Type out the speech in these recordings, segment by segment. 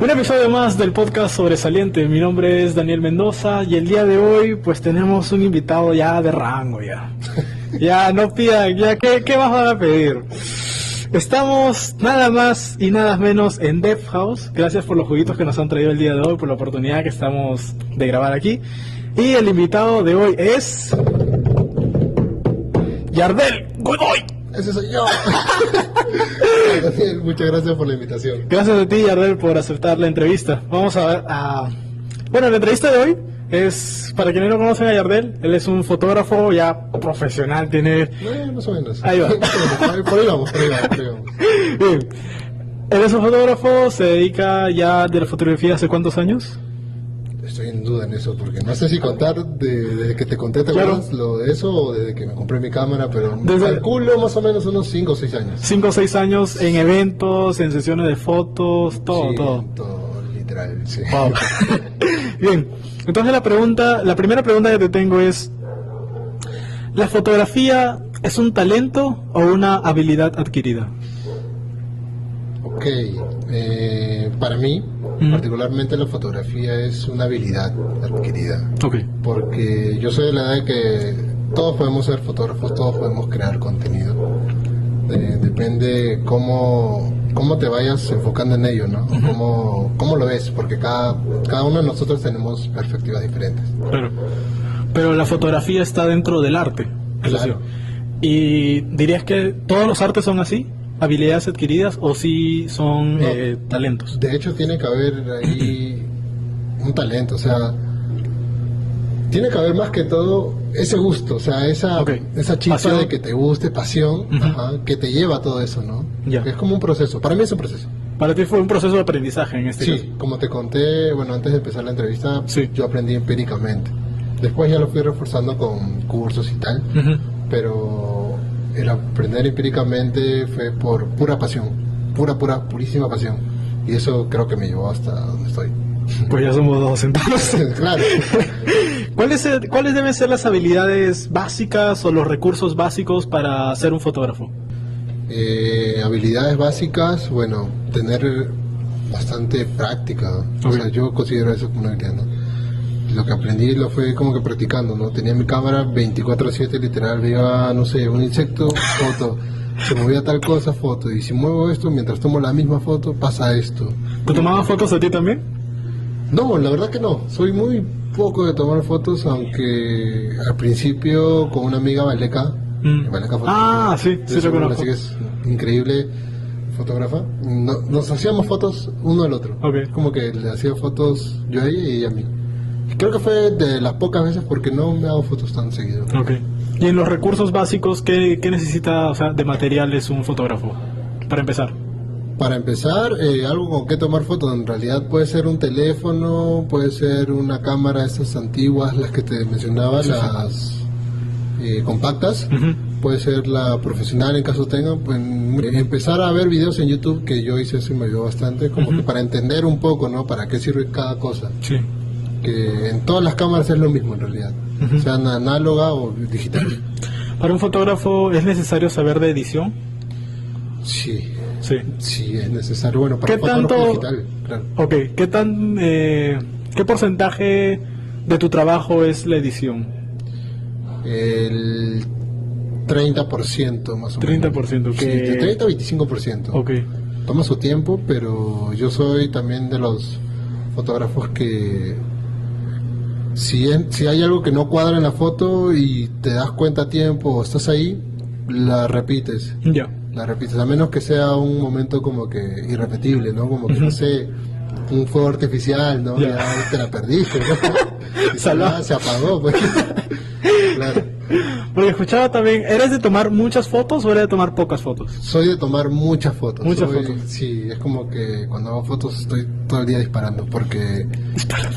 Un episodio más del podcast sobresaliente. Mi nombre es Daniel Mendoza y el día de hoy pues tenemos un invitado ya de rango ya. Ya no pidan, ya qué, qué más van a pedir. Estamos nada más y nada menos en Dev House. Gracias por los juguitos que nos han traído el día de hoy, por la oportunidad que estamos de grabar aquí. Y el invitado de hoy es Yardel Godoy. Ese soy yo. Muchas gracias por la invitación. Gracias a ti, Yardel, por aceptar la entrevista. Vamos a ver a... Bueno, la entrevista de hoy es, para quienes no conocen a Yardel, él es un fotógrafo ya profesional, tiene... Eh, más o menos. Ahí va. Por ahí vamos, por ahí vamos, por ahí vamos. Bien. Él es un fotógrafo, se dedica ya de la fotografía hace cuántos años? Estoy en duda en eso, porque no sé si contar de- desde que te conté, ¿te Claro. lo de eso o desde que me compré mi cámara? Pero Desde- calculo más o menos unos 5 o 6 años. Cinco o seis años en eventos, en sesiones de fotos, todo, Sí, todo. todo, literal, sí. Wow. Bien, entonces la pregunta, la primera pregunta que te tengo es, ¿la fotografía es un talento o una habilidad adquirida? Ok, eh, para mí, Mm. particularmente la fotografía es una habilidad adquirida. Ok. porque yo soy de la edad de que todos podemos ser fotógrafos, todos podemos crear contenido. Eh, depende cómo, cómo te vayas enfocando en ello, ¿no? Cómo, cómo lo ves, porque cada, cada uno de nosotros tenemos perspectivas diferentes. Claro. Pero la fotografía está dentro del arte. es Claro. decir, ¿Y dirías que todos los artes son así? ¿Habilidades adquiridas o sí son No. eh, talentos? De hecho, tiene que haber ahí un talento, o sea, tiene que haber más que todo ese gusto, o sea, esa, Ok. esa chispa Pasión. de que te guste, pasión, Ujú. ajá, que te lleva a todo eso, ¿no? Ya. Es como un proceso, para mí es un proceso. Para ti fue un proceso de aprendizaje en este Sí, como te conté, bueno, antes de empezar la entrevista, Sí. yo aprendí empíricamente. Después ya lo fui reforzando con cursos y tal, caso. Ujú. pero el aprender empíricamente fue por pura pasión, pura, pura, purísima pasión. Y eso creo que me llevó hasta donde estoy. Pues ya somos dos entonces. claro. ¿Cuáles, ¿Cuáles deben ser las habilidades básicas o los recursos básicos para ser un fotógrafo? Eh, habilidades básicas, bueno, tener bastante práctica. O Ok. sea, yo considero eso como una habilidad, ¿no? Lo que aprendí lo fue como que practicando, ¿no? Tenía mi cámara 24/7 literal, veía, no sé, un insecto, foto. Se movía tal cosa, foto. Y si muevo esto, mientras tomo la misma foto, pasa esto. ¿Te tomaban fotos a ti también? No, la verdad que no. Soy muy poco de tomar fotos, aunque al principio con una amiga Valeca, Mm. Valeca Ah, sí, sí lo seguro la conozco. sigues, increíble fotógrafa. No- nos hacíamos fotos uno al otro. Como que le hacía fotos yo a ella y ella a mí. Creo que fue de las pocas veces porque no me hago fotos tan seguido. Ok. Y en los recursos básicos, ¿qué, qué necesita o sea, de materiales un fotógrafo? Para empezar. Para empezar, eh, algo con que tomar fotos, en realidad puede ser un teléfono, puede ser una cámara, esas antiguas, las que te mencionaba, Sí, las eh, compactas, puede ser la profesional en caso tengan, pues empezar a ver videos en YouTube, que yo hice eso y me ayudó bastante, como que para entender un poco, ¿no? Para qué sirve cada cosa, Sí. que en todas las cámaras es lo mismo en realidad, sean análoga o digital. Para un fotógrafo es necesario saber de edición. Sí, Sí. sí, es necesario, bueno, para ¿Qué tanto- digital, claro. Ok. ¿Qué tan, eh, qué porcentaje de tu trabajo es la edición? El 30% más o 30%, menos. que- Sí, de 30 a 25%. Ok. Toma su tiempo, pero yo soy también de los fotógrafos que si, en- si hay algo que no cuadra en la foto y te das cuenta a tiempo o estás ahí, la repites. Ya. La repites, a menos que sea un momento como que irrepetible, ¿no? Como que, no sé, un fuego artificial, ¿no? Ya. Ya te la perdiste, ¿no? Se apagó, pues. claro. Porque escuchaba también, ¿eres de tomar muchas fotos o eres de tomar pocas fotos? Soy de tomar muchas fotos. Muchas Soy- fotos. Sí, es como que cuando hago fotos estoy todo el día disparando porque...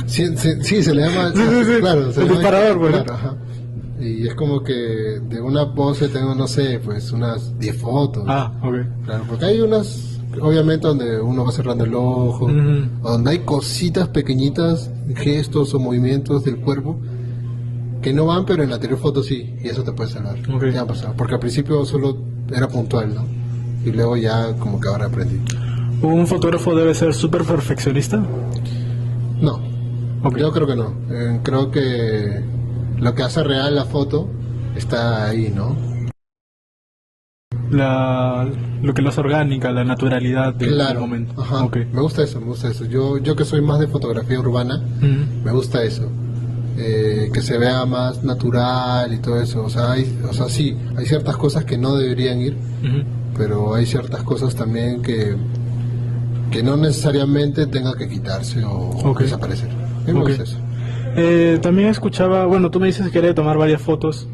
Sí, sí, sí, se le llama... Claro, se El llama- disparador, pues, ¿no? claro, ajá. Y es como que de una pose tengo, no sé, pues unas 10 fotos. Ah, ok. Claro, porque hay unas obviamente donde uno va cerrando el ojo, Ujú. o donde hay cositas pequeñitas, gestos o movimientos del cuerpo que no van, pero en la anterior foto sí, y eso te puede salvar. Ok. Ya ha pasado, porque al principio solo era puntual, ¿no? Y luego ya como que ahora aprendí. ¿Un fotógrafo debe ser súper perfeccionista? No, Ok. yo creo que no. Eh, creo que lo que hace real la foto está ahí, ¿no? La, lo que lo hace orgánica, la naturalidad del, del Claro. momento. Ajá. Ok. Me gusta eso, me gusta eso. Yo, yo que soy más de fotografía urbana, me gusta eso. Eh, que se vea más natural y todo eso. O sea, hay, o sea, sí, hay ciertas cosas que no deberían ir, pero hay ciertas cosas también que, que no necesariamente tenga que quitarse o Ok. desaparecer. Me gusta eso. Eh, también escuchaba, bueno, tú me dices que quería tomar varias fotos.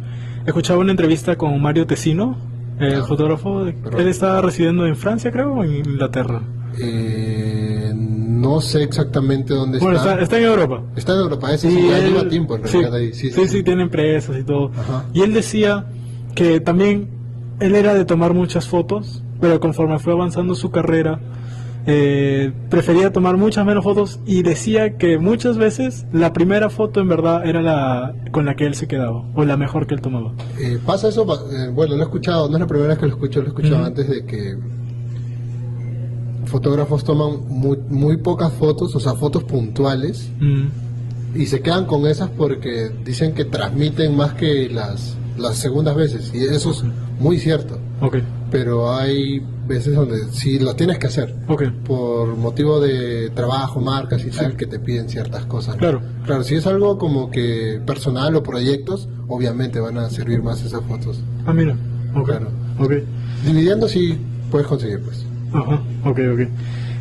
Escuchaba una entrevista con Mario Tessino, el Ah, fotógrafo. pero- Él estaba residiendo en Francia, creo, o en Inglaterra. Eh, no sé exactamente dónde Bueno, está. está, está en Europa. Está en Europa, ese sí, él- lleva tiempo en sí, realidad ahí. Sí, sí, sí, tiene empresas y todo. Ajá. Y él decía que también él era de tomar muchas fotos, pero conforme fue avanzando su carrera, eh, prefería tomar muchas menos fotos y decía que muchas veces la primera foto en verdad era la con la que él se quedaba, o la mejor que él tomaba. Eh, pasa eso, eh, bueno, lo he escuchado, no es la primera vez que lo escucho, lo he escuchado antes de que fotógrafos toman muy, muy pocas fotos, o sea, fotos puntuales, y se quedan con esas porque dicen que transmiten más que las, las segundas veces, y eso es muy cierto, pero hay veces donde sí lo tienes que hacer. ok, Por motivo de trabajo, marcas y tal, que te piden ciertas cosas. ¿no? Claro. Claro, si es algo como que personal o proyectos, obviamente van a servir más esas fotos. ah mira, ok, Claro. Dividiendo sí puedes conseguir, pues. ajá, ok, ok.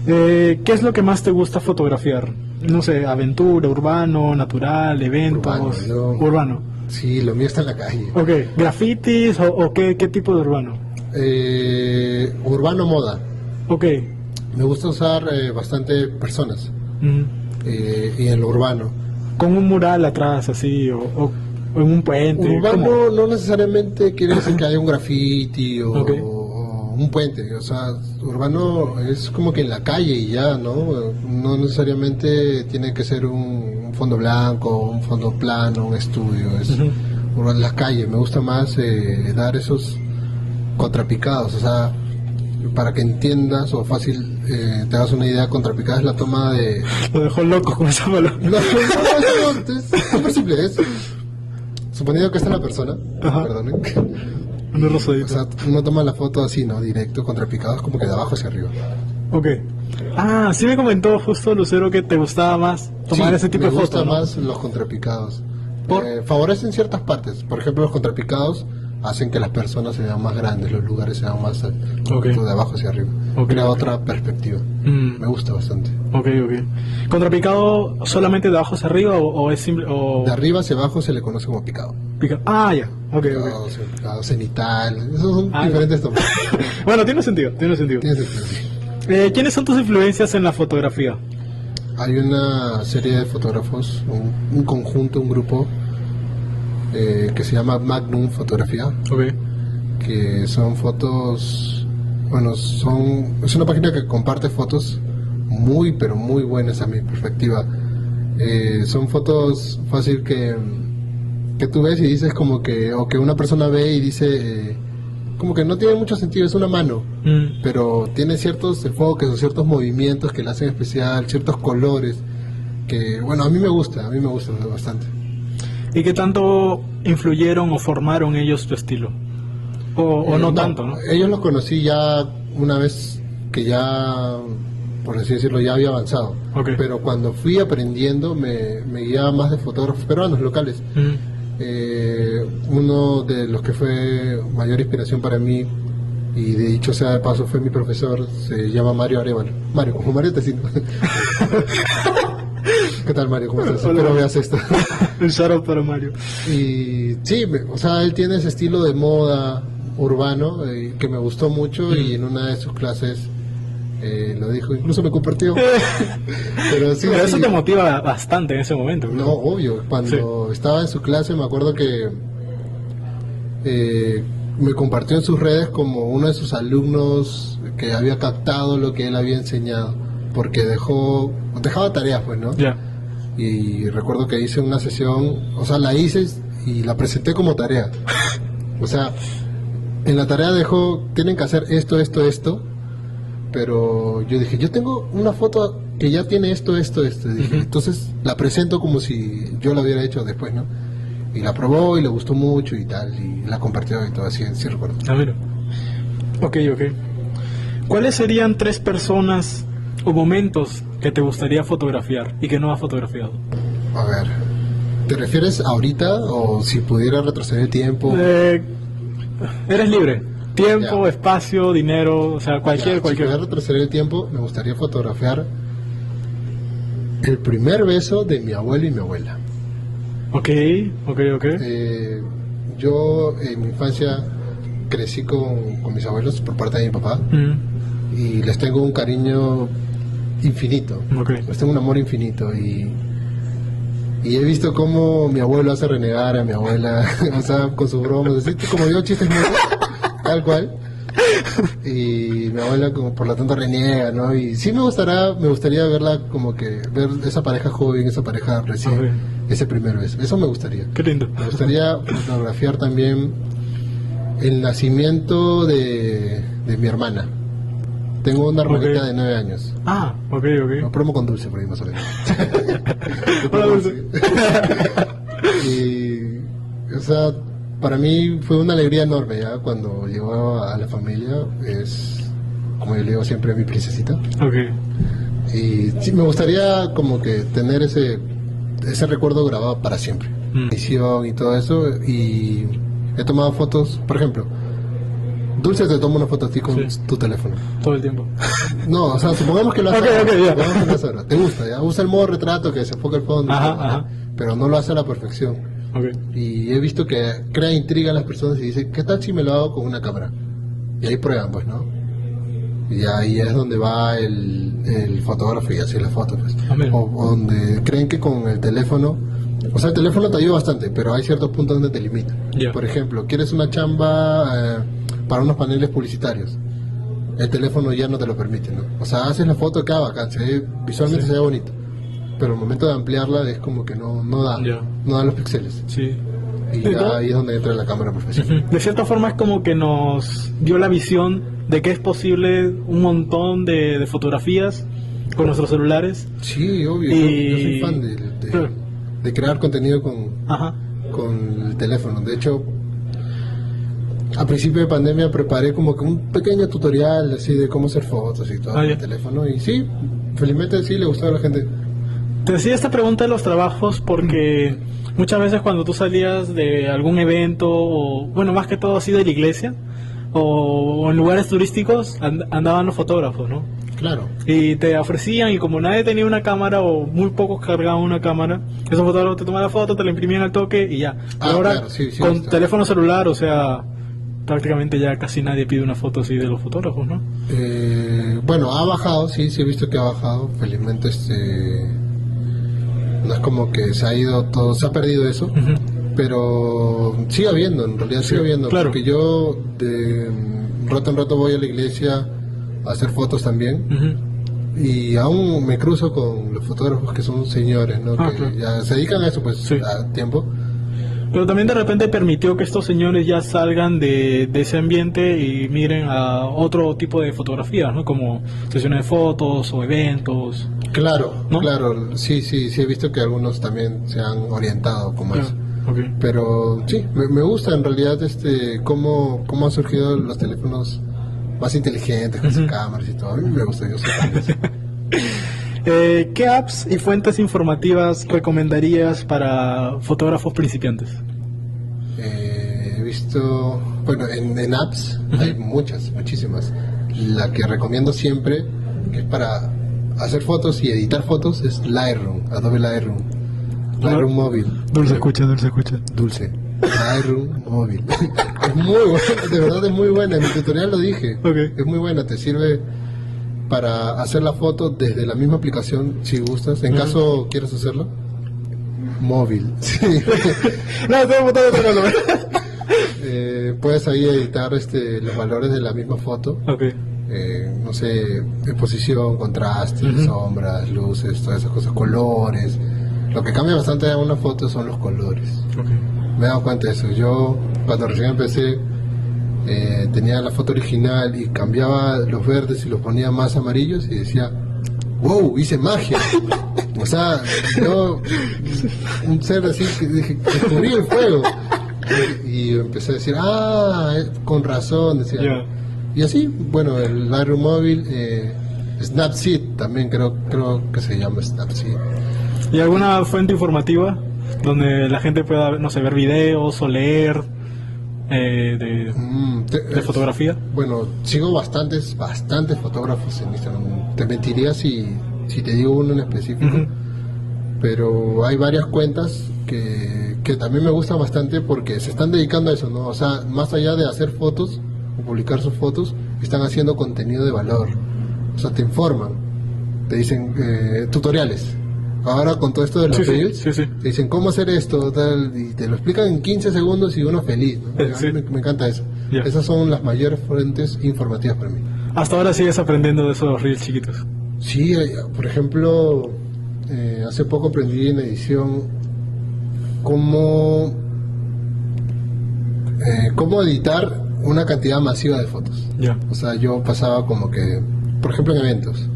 Eh, ¿Qué es lo que más te gusta fotografiar? No sé, aventura, urbano, natural, eventos, Urbano, yo- urbano. Sí, lo mío está en la calle. Ok, grafitis o, o qué, qué tipo de urbano. Eh, urbano moda. Ok. Me gusta usar eh, bastante personas eh, y en lo urbano. Con un mural atrás, así, o, o- o en un puente. ¿cómo? Urbano no necesariamente quiere decir que haya un graffiti o, un puente. O sea, urbano es como que en la calle y ya, ¿no? No necesariamente tiene que ser un, un fondo blanco, un fondo plano, un estudio. Es la calle. Me gusta más eh, dar esos contrapicados. O sea, para que entiendas o fácil eh, te hagas una idea, contrapicada es la toma de... Lo dejó loco con esa palabra. No, no, no, no, es súper simple. Es, suponiendo que esta es la persona, perdonen. Una rosadita. O sea, uno toma la foto así, ¿no? Directo, contrapicados, como que de abajo hacia arriba. ok. Ah, sí me comentó justo Lucero que te gustaba más tomar Sí, ese tipo me de gusta fotos. ¿no? más los contrapicados. Eh, favorecen ciertas partes. Por ejemplo, los contrapicados hacen que las personas se vean más grandes, los lugares se vean más de abajo hacia arriba. Crea otra perspectiva. Mm, Me gusta bastante. ok, ok. ¿Contrapicado solamente de abajo hacia arriba o, o es simple? O... De arriba hacia abajo se le conoce como picado. pica- Ah, ya. Ok. Picado, picado cenital. Esos son Ah, diferentes tomas. bueno, tiene sentido, tiene sentido. Tiene sentido, sí. Eh, ¿Quiénes son tus influencias en la fotografía? Hay una serie de fotógrafos, un, un conjunto, un grupo eh, que se llama Magnum Fotografía, Ok. que son fotos, bueno, son es una página que comparte fotos muy, pero muy buenas a mi perspectiva. Eh, son fotos fácil que, que tú ves y dices como que, o que una persona ve y dice, eh, como que no tiene mucho sentido, es una mano Mm, pero tiene ciertos enfoques o ciertos movimientos que la hacen especial, ciertos colores, que bueno, a mí me gusta, a mí me gusta bastante. ¿Y qué tanto influyeron o formaron ellos tu estilo? O, o Eh, no, tanto, ¿no? Ellos los conocí ya una vez que ya, por así decirlo, ya había avanzado. Pero cuando fui aprendiendo me, me guiaba más de fotógrafos peruanos locales. Mm, Eh, uno de los que fue mayor inspiración para mí, y de dicho sea de paso fue mi profesor, se llama Mario Arevalo. Mario, como Mario Tecino. ¿Qué tal Mario? ¿Cómo estás? Hola. Espero veas esto. Un shout out para Mario. y sí, o sea, él tiene ese estilo de moda urbano eh, que me gustó mucho y en una de sus clases eh, lo dijo, incluso me compartió. Pero sí, Pero eso sí. te motiva bastante en ese momento. No, obvio. Cuando estaba en su clase me acuerdo que eh, me compartió en sus redes como uno de sus alumnos que había captado lo que él había enseñado, porque dejó, dejaba tareas, pues, ¿no? Ya. Y recuerdo que hice una sesión, o sea, la hice y la presenté como tarea. O sea, en la tarea dejó, tienen que hacer esto, esto, esto, pero yo dije, yo tengo una foto que ya tiene esto, esto, esto. Dije, Ujú. Entonces la presento como si yo la hubiera hecho después, ¿no? Y la probó y le gustó mucho y tal, y la compartió y todo así, sí recuerdo. Ah, mira. Ok, ok. ¿Cuáles serían tres personas o momentos que te gustaría fotografiar y que no has fotografiado? A ver, ¿te refieres ahorita o si pudiera retroceder el tiempo? Eh, eres libre. Tiempo, Ya. espacio, dinero, o sea, cualquier, Ya, cualquier. Si pudiera retroceder el tiempo, me gustaría fotografiar el primer beso de mi abuelo y mi abuela. Ok, ok, ok. Eh, yo en mi infancia crecí con, con mis abuelos por parte de mi papá Mm, y les tengo un cariño infinito. ok. Les tengo un amor infinito y, y he visto cómo mi abuelo hace renegar a mi abuela, o sea, con sus bromas, así como yo chistes tal cual. Y mi abuela como por lo tanto reniega, ¿no? Y sí me gustará, me gustaría verla como que ver esa pareja joven, esa pareja recién, ese primer beso. Eso me gustaría. Qué lindo. Me gustaría fotografiar también el nacimiento de, de mi hermana. Tengo una hermanita de nueve años. Ah, ok, Lo ok. promo con dulce por ahí más o menos. Hola, Dulce. y, o sea, para mí fue una alegría enorme ya cuando llegó a la familia. Es, como yo le digo siempre, mi princesita. Ok. Y sí, me gustaría como que tener ese, ese recuerdo grabado para siempre. Mm. Y todo eso. Y he tomado fotos, por ejemplo, Dulce te toma una foto a ti con Sí. tu teléfono. Todo el tiempo. No, o sea, supongamos que lo hace Ok, ahora, ok, ya. supongamos que lo. Te gusta, ya. Usa el modo retrato que se enfoca el fondo, Ajá, ajá. pero no lo hace a la perfección. Ok. Y he visto que crea intriga en las personas y dice, ¿qué tal si me lo hago con una cámara? Y ahí prueban, pues, ¿no? Y ahí es donde va el, el fotógrafo y hace la foto, pues. O, o donde creen que con el teléfono, o sea, el teléfono te ayuda bastante, pero hay ciertos puntos donde te limita. Ya. Por ejemplo, quieres una chamba eh, para unos paneles publicitarios. El teléfono ya no te lo permite, ¿no? O sea, haces la foto, queda bacán, se ve- visualmente Sí. se ve bonito. Pero al momento de ampliarla es como que no, no da, Ya. no da los píxeles. Sí. Y ya ahí es donde entra la cámara profesional. De cierta forma es como que nos dio la visión de que es posible un montón de, de fotografías con nuestros celulares. Sí, obvio. Y- Yo, yo soy fan de, de- de crear contenido con, Ajá. con el teléfono. De hecho, a principio de pandemia preparé como que un pequeño tutorial así de cómo hacer fotos y todo Ah, ya. el teléfono. Y sí, felizmente sí le gustó a la gente. Te decía esta pregunta de los trabajos porque muchas veces cuando tú salías de algún evento, o bueno, más que todo así de la iglesia, o, en lugares turísticos, and- andaban los fotógrafos, ¿no? Claro. Y te ofrecían, y como nadie tenía una cámara, o muy pocos cargaban una cámara, esos fotógrafos te tomaban la foto, te la imprimían al toque y ya. Ah, ahora, claro, sí, sí, con está. teléfono celular, o sea, prácticamente ya casi nadie pide una foto así de los fotógrafos, ¿no? Eh, bueno, ha bajado, sí, sí he visto que ha bajado. Felizmente, este. No es como que se ha ido todo, se ha perdido eso. Pero sigue habiendo, en realidad sigue habiendo. claro. Porque yo de rato en rato voy a la iglesia a hacer fotos también. Y aún me cruzo con los fotógrafos que son señores, ¿no? Ah, que claro. ya se dedican a eso, pues, Sí. a tiempo. Pero también de repente permitió que estos señores ya salgan de, de ese ambiente y miren a otro tipo de fotografías, ¿no? Como sesiones de fotos o eventos. Claro, ¿No? claro. Sí, sí, sí he visto que algunos también se han orientado como eso. Pero sí, me, me gusta en realidad este cómo, cómo han surgido los teléfonos más inteligentes con sus Ujú. cámaras y todo. A mí me gusta, yo soy. Eh, ¿Qué apps y fuentes informativas recomendarías para fotógrafos principiantes? Eh, he visto, bueno, en, en apps hay muchas, muchísimas. La que recomiendo siempre, que es para hacer fotos y editar fotos, es Lightroom, Adobe Lightroom. Lightroom móvil. escucha, dulce escucha. Dulce. Lightroom móvil. es muy buena, de verdad es muy buena. En mi tutorial lo dije. Ok. Es muy buena, te sirve para hacer la foto desde la misma aplicación si gustas. En caso quieras hacerlo, móvil. Sí. No, cosa. Eh, puedes ahí editar este, los valores de la misma foto. Ok. Eh, no sé, exposición, contraste, sombras, luces, todas esas cosas, colores. Lo que cambia bastante en una foto son los colores. Ok. Me he dado cuenta de eso. Yo, cuando recién empecé, eh, tenía la foto original y cambiaba los verdes y los ponía más amarillos y decía, wow, hice magia. o sea, yo, un ser así, que dije, descubrí el fuego. Y, y empecé a decir, ah, eh, con razón, decía. Y así, bueno, el Lightroom móvil, eh, Snapseed también creo, creo que se llama Snapseed. ¿Y alguna fuente informativa donde la gente pueda, no sé, ver videos o leer eh, de, Mm, te- de fotografía? Bueno, sigo bastantes, bastantes fotógrafos en Instagram. Te mentiría si, si te digo uno en específico, pero hay varias cuentas que, que también me gustan bastante porque se están dedicando a eso, ¿no? O sea, más allá de hacer fotos o publicar sus fotos, están haciendo contenido de valor. O sea, te informan, te dicen eh, tutoriales. Ahora con todo esto de los Sí, sí, reels, sí, sí. te dicen cómo hacer esto, tal, y te lo explican en 15 segundos y uno feliz. ¿no? Me, me encanta eso. Ya. Esas son las mayores fuentes informativas para mí. Hasta ahora sigues aprendiendo de esos reels chiquitos. Sí, eh, por ejemplo, eh, hace poco aprendí en edición cómo, eh, cómo editar una cantidad masiva de fotos. Ya. O sea, yo pasaba como que, por ejemplo, en eventos,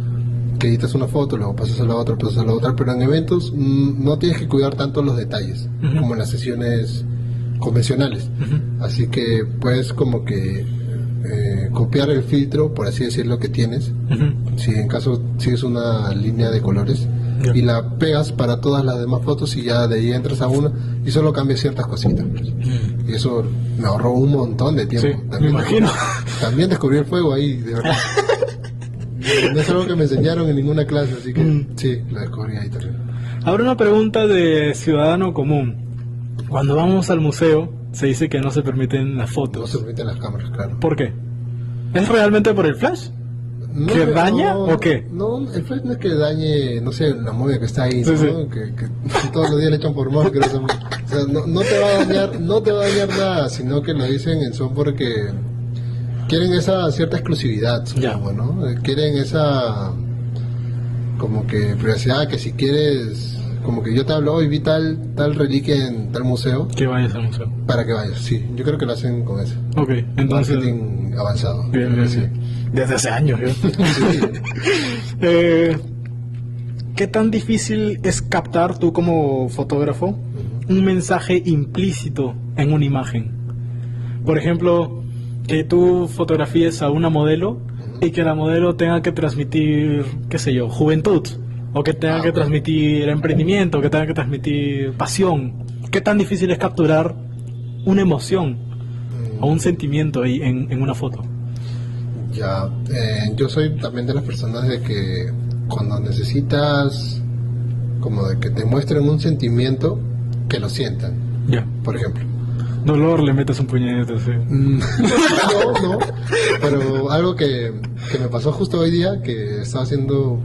que editas una foto, luego pasas a la otra, pasas a la otra, pero en eventos mm, no tienes que cuidar tanto los detalles Ujú. como en las sesiones convencionales. Así que puedes como que eh, copiar el filtro, por así decirlo, que tienes, Ujú. si en caso sigues una línea de colores y la pegas para todas las demás fotos y ya de ahí entras a una y solo cambias ciertas cositas. Y eso me ahorró un montón de tiempo. Sí, me imagino. También descubrí el fuego ahí, de verdad. no es algo que me enseñaron en ninguna clase, así que Mm. sí, lo descubrí ahí también. Ahora una pregunta de ciudadano común. Cuando vamos al museo, se dice que no se permiten las No fotos. se permiten las cámaras, claro. ¿Por qué? ¿Es realmente por el flash? No, ¿Que no, daña o qué? No, el flash no es que dañe, no sé, la movia que está ahí, Sí, ¿no? sí. Que, que todos los días le echan por mano. que no o sea, no, no te va a dañar, no te va a dañar nada, sino que lo dicen en son porque quieren esa cierta exclusividad, Ya. supongo, ¿no? Eh, Quieren esa como que privacidad, que si quieres, como que yo te hablo hoy, vi tal, tal reliquia en tal museo, Que vayas al museo. para que vayas, sí, yo creo que lo hacen con eso. Ok, entonces... Marketing avanzado. Bien, bien, sí. Desde hace años. Sí. Eh, ¿Qué tan difícil es captar tú como fotógrafo un mensaje implícito en una imagen? Por ejemplo, que tú fotografíes a una modelo y que la modelo tenga que transmitir, qué sé yo, juventud, o que tenga Ah, que transmitir emprendimiento, que tenga que transmitir pasión. ¿Qué tan difícil es capturar una emoción o un sentimiento ahí en, en una foto? Ya, eh, yo soy también de las personas de que cuando necesitas como de que te muestren un sentimiento, que lo sientan, Ya. por ejemplo. Dolor, le metes un puñete, sí. Mm, no, no, pero algo que, que me pasó justo hoy día, que estaba haciendo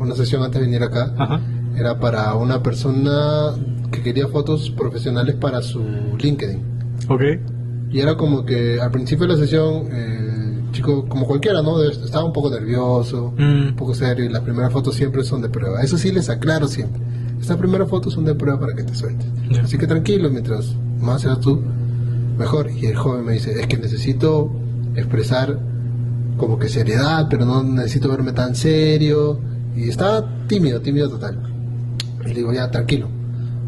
una sesión antes de venir acá, Ajá. era para una persona que quería fotos profesionales para su LinkedIn. Ok. Y era como que al principio de la sesión, el chico, como cualquiera, ¿no? Estaba un poco nervioso, Mm. un poco serio, y las primeras fotos siempre son de prueba. Eso sí les aclaro siempre. Estas primeras fotos son de prueba para que te sueltes. Ya. Así que tranquilo, mientras más seas tú, mejor. Y el joven me dice, es que necesito expresar como que seriedad, pero no necesito verme tan serio. Y estaba tímido, tímido total. Y le digo, ya, tranquilo.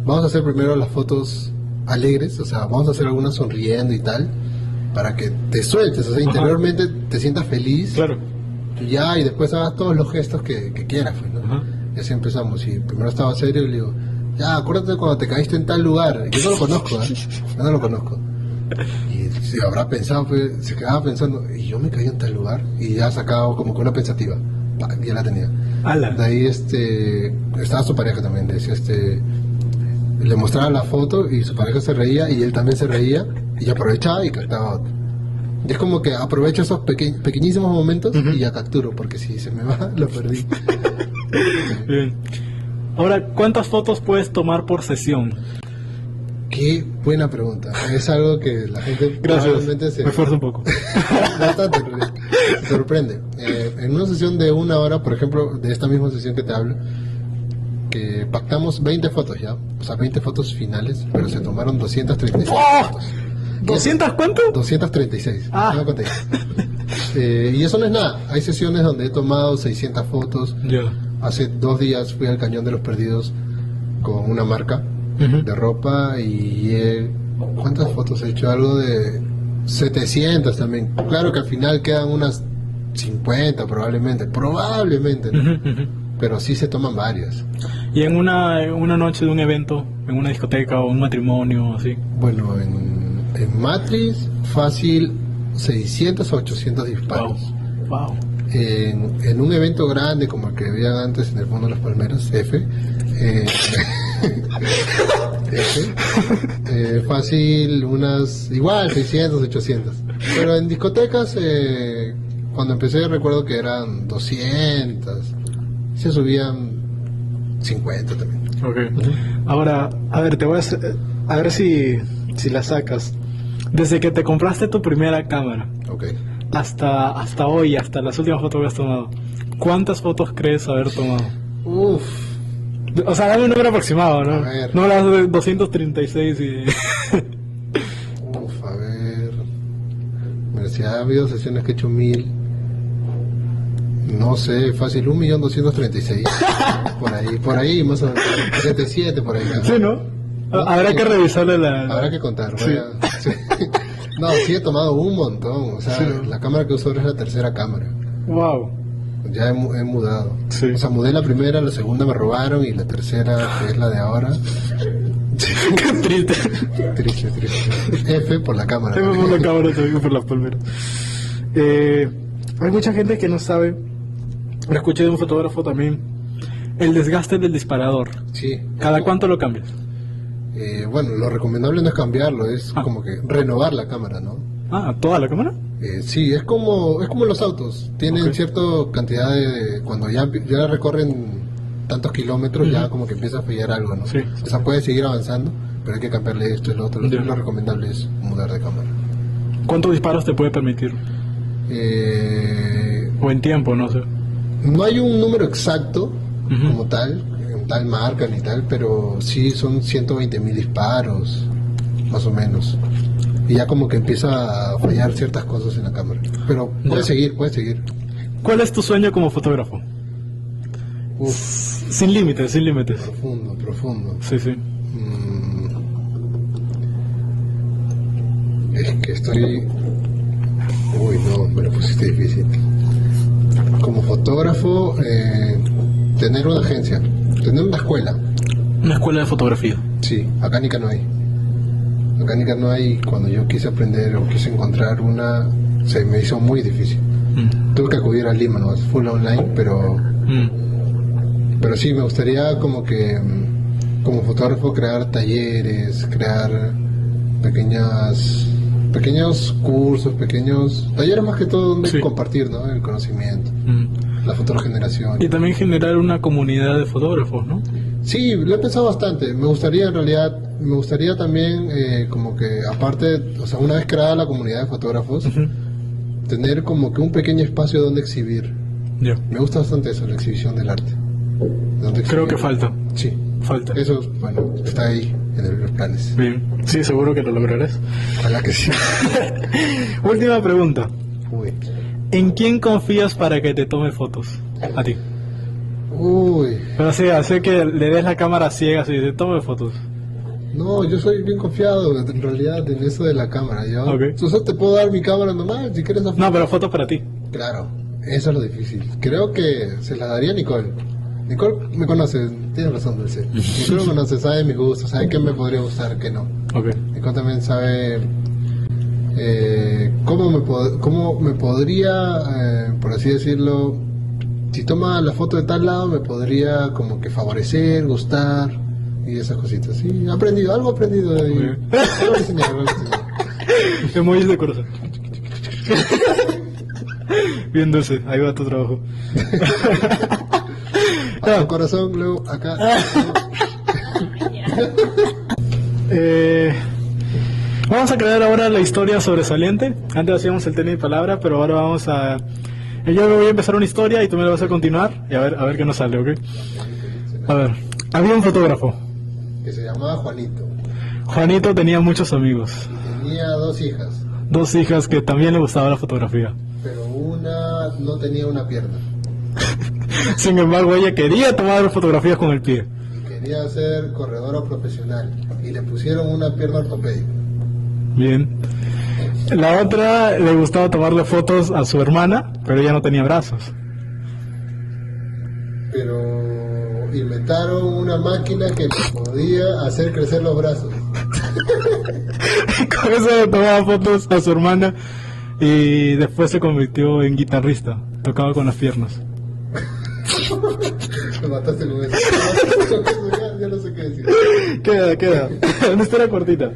Vamos a hacer primero las fotos alegres, o sea, vamos a hacer algunas sonriendo y tal, para que te sueltes, o sea, Ajá. interiormente te sientas feliz. Claro. Y ya, y después hagas todos los gestos que, que quieras, pues, ¿no? Ajá. Y así empezamos. Y primero estaba serio y le digo, ya, acuérdate cuando te caíste en tal lugar. Yo no lo conozco, ¿eh? Yo no lo conozco. Y se habrá pensado, pues, se quedaba pensando, y yo me caí en tal lugar. Y ya sacaba como que una pensativa. Ya la tenía. De ahí, este, estaba su pareja también, decía, este, le mostraba la foto y su pareja se reía y él también se reía y aprovechaba y captaba otro. Y es como que aprovecho esos peque- pequeñísimos momentos y ya capturo, porque si se me va, lo perdí. Bien. Ahora, ¿cuántas fotos puedes tomar por sesión? Qué buena pregunta. Es algo que la gente probablemente Gracias. se... Me esfuerzo un poco. Bastante. Se sorprende. Eh, en una sesión de una hora, por ejemplo, de esta misma sesión que te hablo, que pactamos 20 fotos ya, o sea, 20 fotos finales, pero se tomaron 236 ¡Oh! fotos. ¿200 cuánto? 236. Ah. no conté. Eh, y eso no es nada. Hay sesiones donde he tomado 600 fotos. Ya. Hace dos días fui al Cañón de los Perdidos con una marca De ropa y he- ¿cuántas fotos he hecho? Algo de 700 también. Claro que al final quedan unas 50 probablemente, probablemente, pero sí se toman varias. Y en una, una noche de un evento, en una discoteca o un matrimonio, así. Bueno, en, en Matrix fácil 600 o 800 disparos. Wow. Wow. En, en un evento grande como el que había antes en el Fondo de las Palmeras, F, eh, eh, fácil unas, igual 600, 800. Pero en discotecas, eh, cuando empecé recuerdo que eran 200, se subían 50 también. Ok. Ahora, a ver, te voy a hacer- a ver si, si la sacas. Desde que te compraste tu primera cámara Ok. hasta, hasta hoy, hasta las últimas fotos que has tomado, ¿cuántas fotos crees haber tomado? Uf, O sea, dame un número aproximado, ¿no? A ver. No las de 236 y... uf, a ver. Mira, si ha habido sesiones que he hecho mil. No sé, fácil, un millón doscientos treinta y seis. Por ahí, por ahí, más o menos. 77 por ahí. ¿no? sí, ¿no? Ha- Habrá que revisarle la... Habrá que contar. Sí. No, sí he tomado un montón. O sea, la cámara que uso ahora es la tercera cámara. Wow. Ya he, he mudado. Sí. O sea, mudé la primera, la segunda me robaron y la tercera, que es la de ahora. Qué triste. Triste, triste. F por la cámara. Tengo una cámara también por las palmeras. Eh, hay mucha gente que no sabe, lo escuché de un fotógrafo también, el desgaste del disparador. Sí. ¿Cada cuánto lo cambias? Eh, bueno, lo recomendable no es cambiarlo, es Ah. como que renovar la cámara, ¿no? Ah, ¿toda la cámara? Eh, sí, es como es como los autos, tienen cierta cantidad de cuando ya ya recorren tantos kilómetros ya como que empieza a fallar algo, ¿no? Sí. O sea, puede seguir avanzando, pero hay que cambiarle esto y lo otro. Lo, recomendable es mudar de cámara. ¿Cuántos disparos te puede permitir? Eh, O en tiempo, no sé. no hay un número exacto como tal, en tal marca ni tal, pero sí son 120 mil disparos, más o menos. Y ya como que empieza a fallar ciertas cosas en la cámara. Pero puede Ya. seguir, puede seguir. ¿Cuál es tu sueño como fotógrafo? Uf, Sin límites, sin límites. profundo, profundo. Sí, sí. Mm. Es que estoy... Uy, no, me lo pusiste difícil. Como fotógrafo, eh, tener una agencia, tener una escuela. Una escuela de fotografía. Sí, acá en Ica no hay. Acá en no hay. Cuando yo quise aprender o quise encontrar una, se me hizo muy difícil. Mm. Tuve que acudir a Lima, ¿no? Full online, pero, Mm. pero sí, me gustaría como que, mm, como fotógrafo, crear talleres, crear pequeñas, pequeños cursos, pequeños talleres más que todo donde Sí. compartir, ¿no? El conocimiento, Mm. la fotogeneración. Y también generar una comunidad de fotógrafos, ¿no? Sí, lo he pensado bastante. Me gustaría en realidad, me gustaría también eh, como que aparte, o sea, una vez creada la comunidad de fotógrafos, tener como que un pequeño espacio donde exhibir. Ya. Me gusta bastante eso, la exhibición del arte. Donde Creo que falta. Sí, Falta. eso, bueno, está ahí en los planes. Bien. Sí, seguro que lo lograrás. Ojalá que sí. Última pregunta. Uy. ¿En quién confías para que te tome fotos? A ti. Uy. Pero sí, hace que le des la cámara ciega y te tome fotos. No, yo soy bien confiado en realidad en eso de la cámara. Yo, Ok. o sea, te puedo dar mi cámara normal si quieres. No, pero fotos para ti. Claro, eso es lo difícil. Creo que se la daría Nicole. Nicole me conoce, tiene razón, Dulce. Nicole me conoce, sabe mis gustos, sabe qué me podría gustar, qué no. Ok. Nicole también sabe eh, cómo, me cómo me podría, eh, por así decirlo, si toma la foto de tal lado, me podría como que favorecer, gustar y esas cositas. Sí, he aprendido, algo he aprendido de ahí. Emojis de corazón. Bien dulce, ahí va tu trabajo. Acá, corazón, luego acá. Eh, vamos a crear ahora la historia sobresaliente. Antes hacíamos el tenis de palabra, pero ahora vamos a... Yo voy a empezar una historia y tú me la vas a continuar y a ver, a ver qué nos sale, ¿ok? A ver, había un fotógrafo. Que se llamaba Juanito. Juanito tenía muchos amigos. Y tenía dos hijas, Dos hijas que también le gustaba la fotografía. pero una no tenía una pierna. Sin embargo, ella quería tomar fotografías con el pie. Y quería ser corredora profesional. Y le pusieron una pierna ortopédica. Bien. La otra le gustaba tomarle fotos a su hermana, pero ella no tenía brazos. Pero inventaron una máquina que podía hacer crecer los brazos. Con eso le tomaba fotos a su hermana y después se convirtió en guitarrista. Tocaba con las piernas. Me mataste con eso. ya, ya no sé qué decir. Queda, queda. Una historia cortita.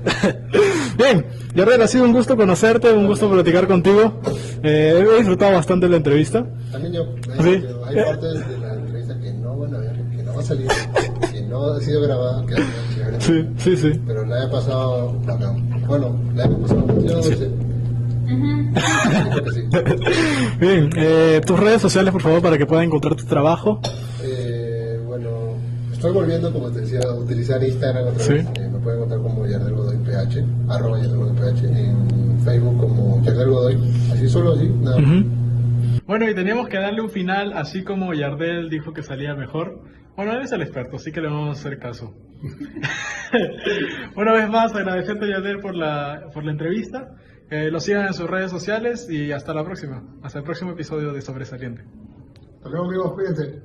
Bien, Yarrera, ha sido un gusto conocerte, un gusto platicar contigo. Eh, he disfrutado bastante la entrevista. También yo, Sí. pero hay partes de la entrevista que no van a ver, que no va a salir, que no ha sido grabada, que chévere. Sí, sí, sí. Pero la he pasado bacán. Bueno, la he pasado. Yo que sí. Bien, eh, tus redes sociales, por favor, para que puedan encontrar tu trabajo. Eh, bueno, estoy volviendo, como te decía, a utilizar Instagram otra Sí. vez. Eh, me pueden encontrar como Yardel Godoy PH, arroba Yardel Godoy PH, en Facebook como Yardel Godoy, así solo así, nada. más. Bueno, y teníamos que darle un final, así como Yardel dijo que salía mejor. Bueno, él es el experto, así que le vamos a hacer caso. Una vez más, agradecerte a Yardel por la, por la entrevista. Eh, lo sigan en sus redes sociales y hasta la próxima. Hasta el próximo episodio de Sobresaliente. Hasta luego amigos, cuídense.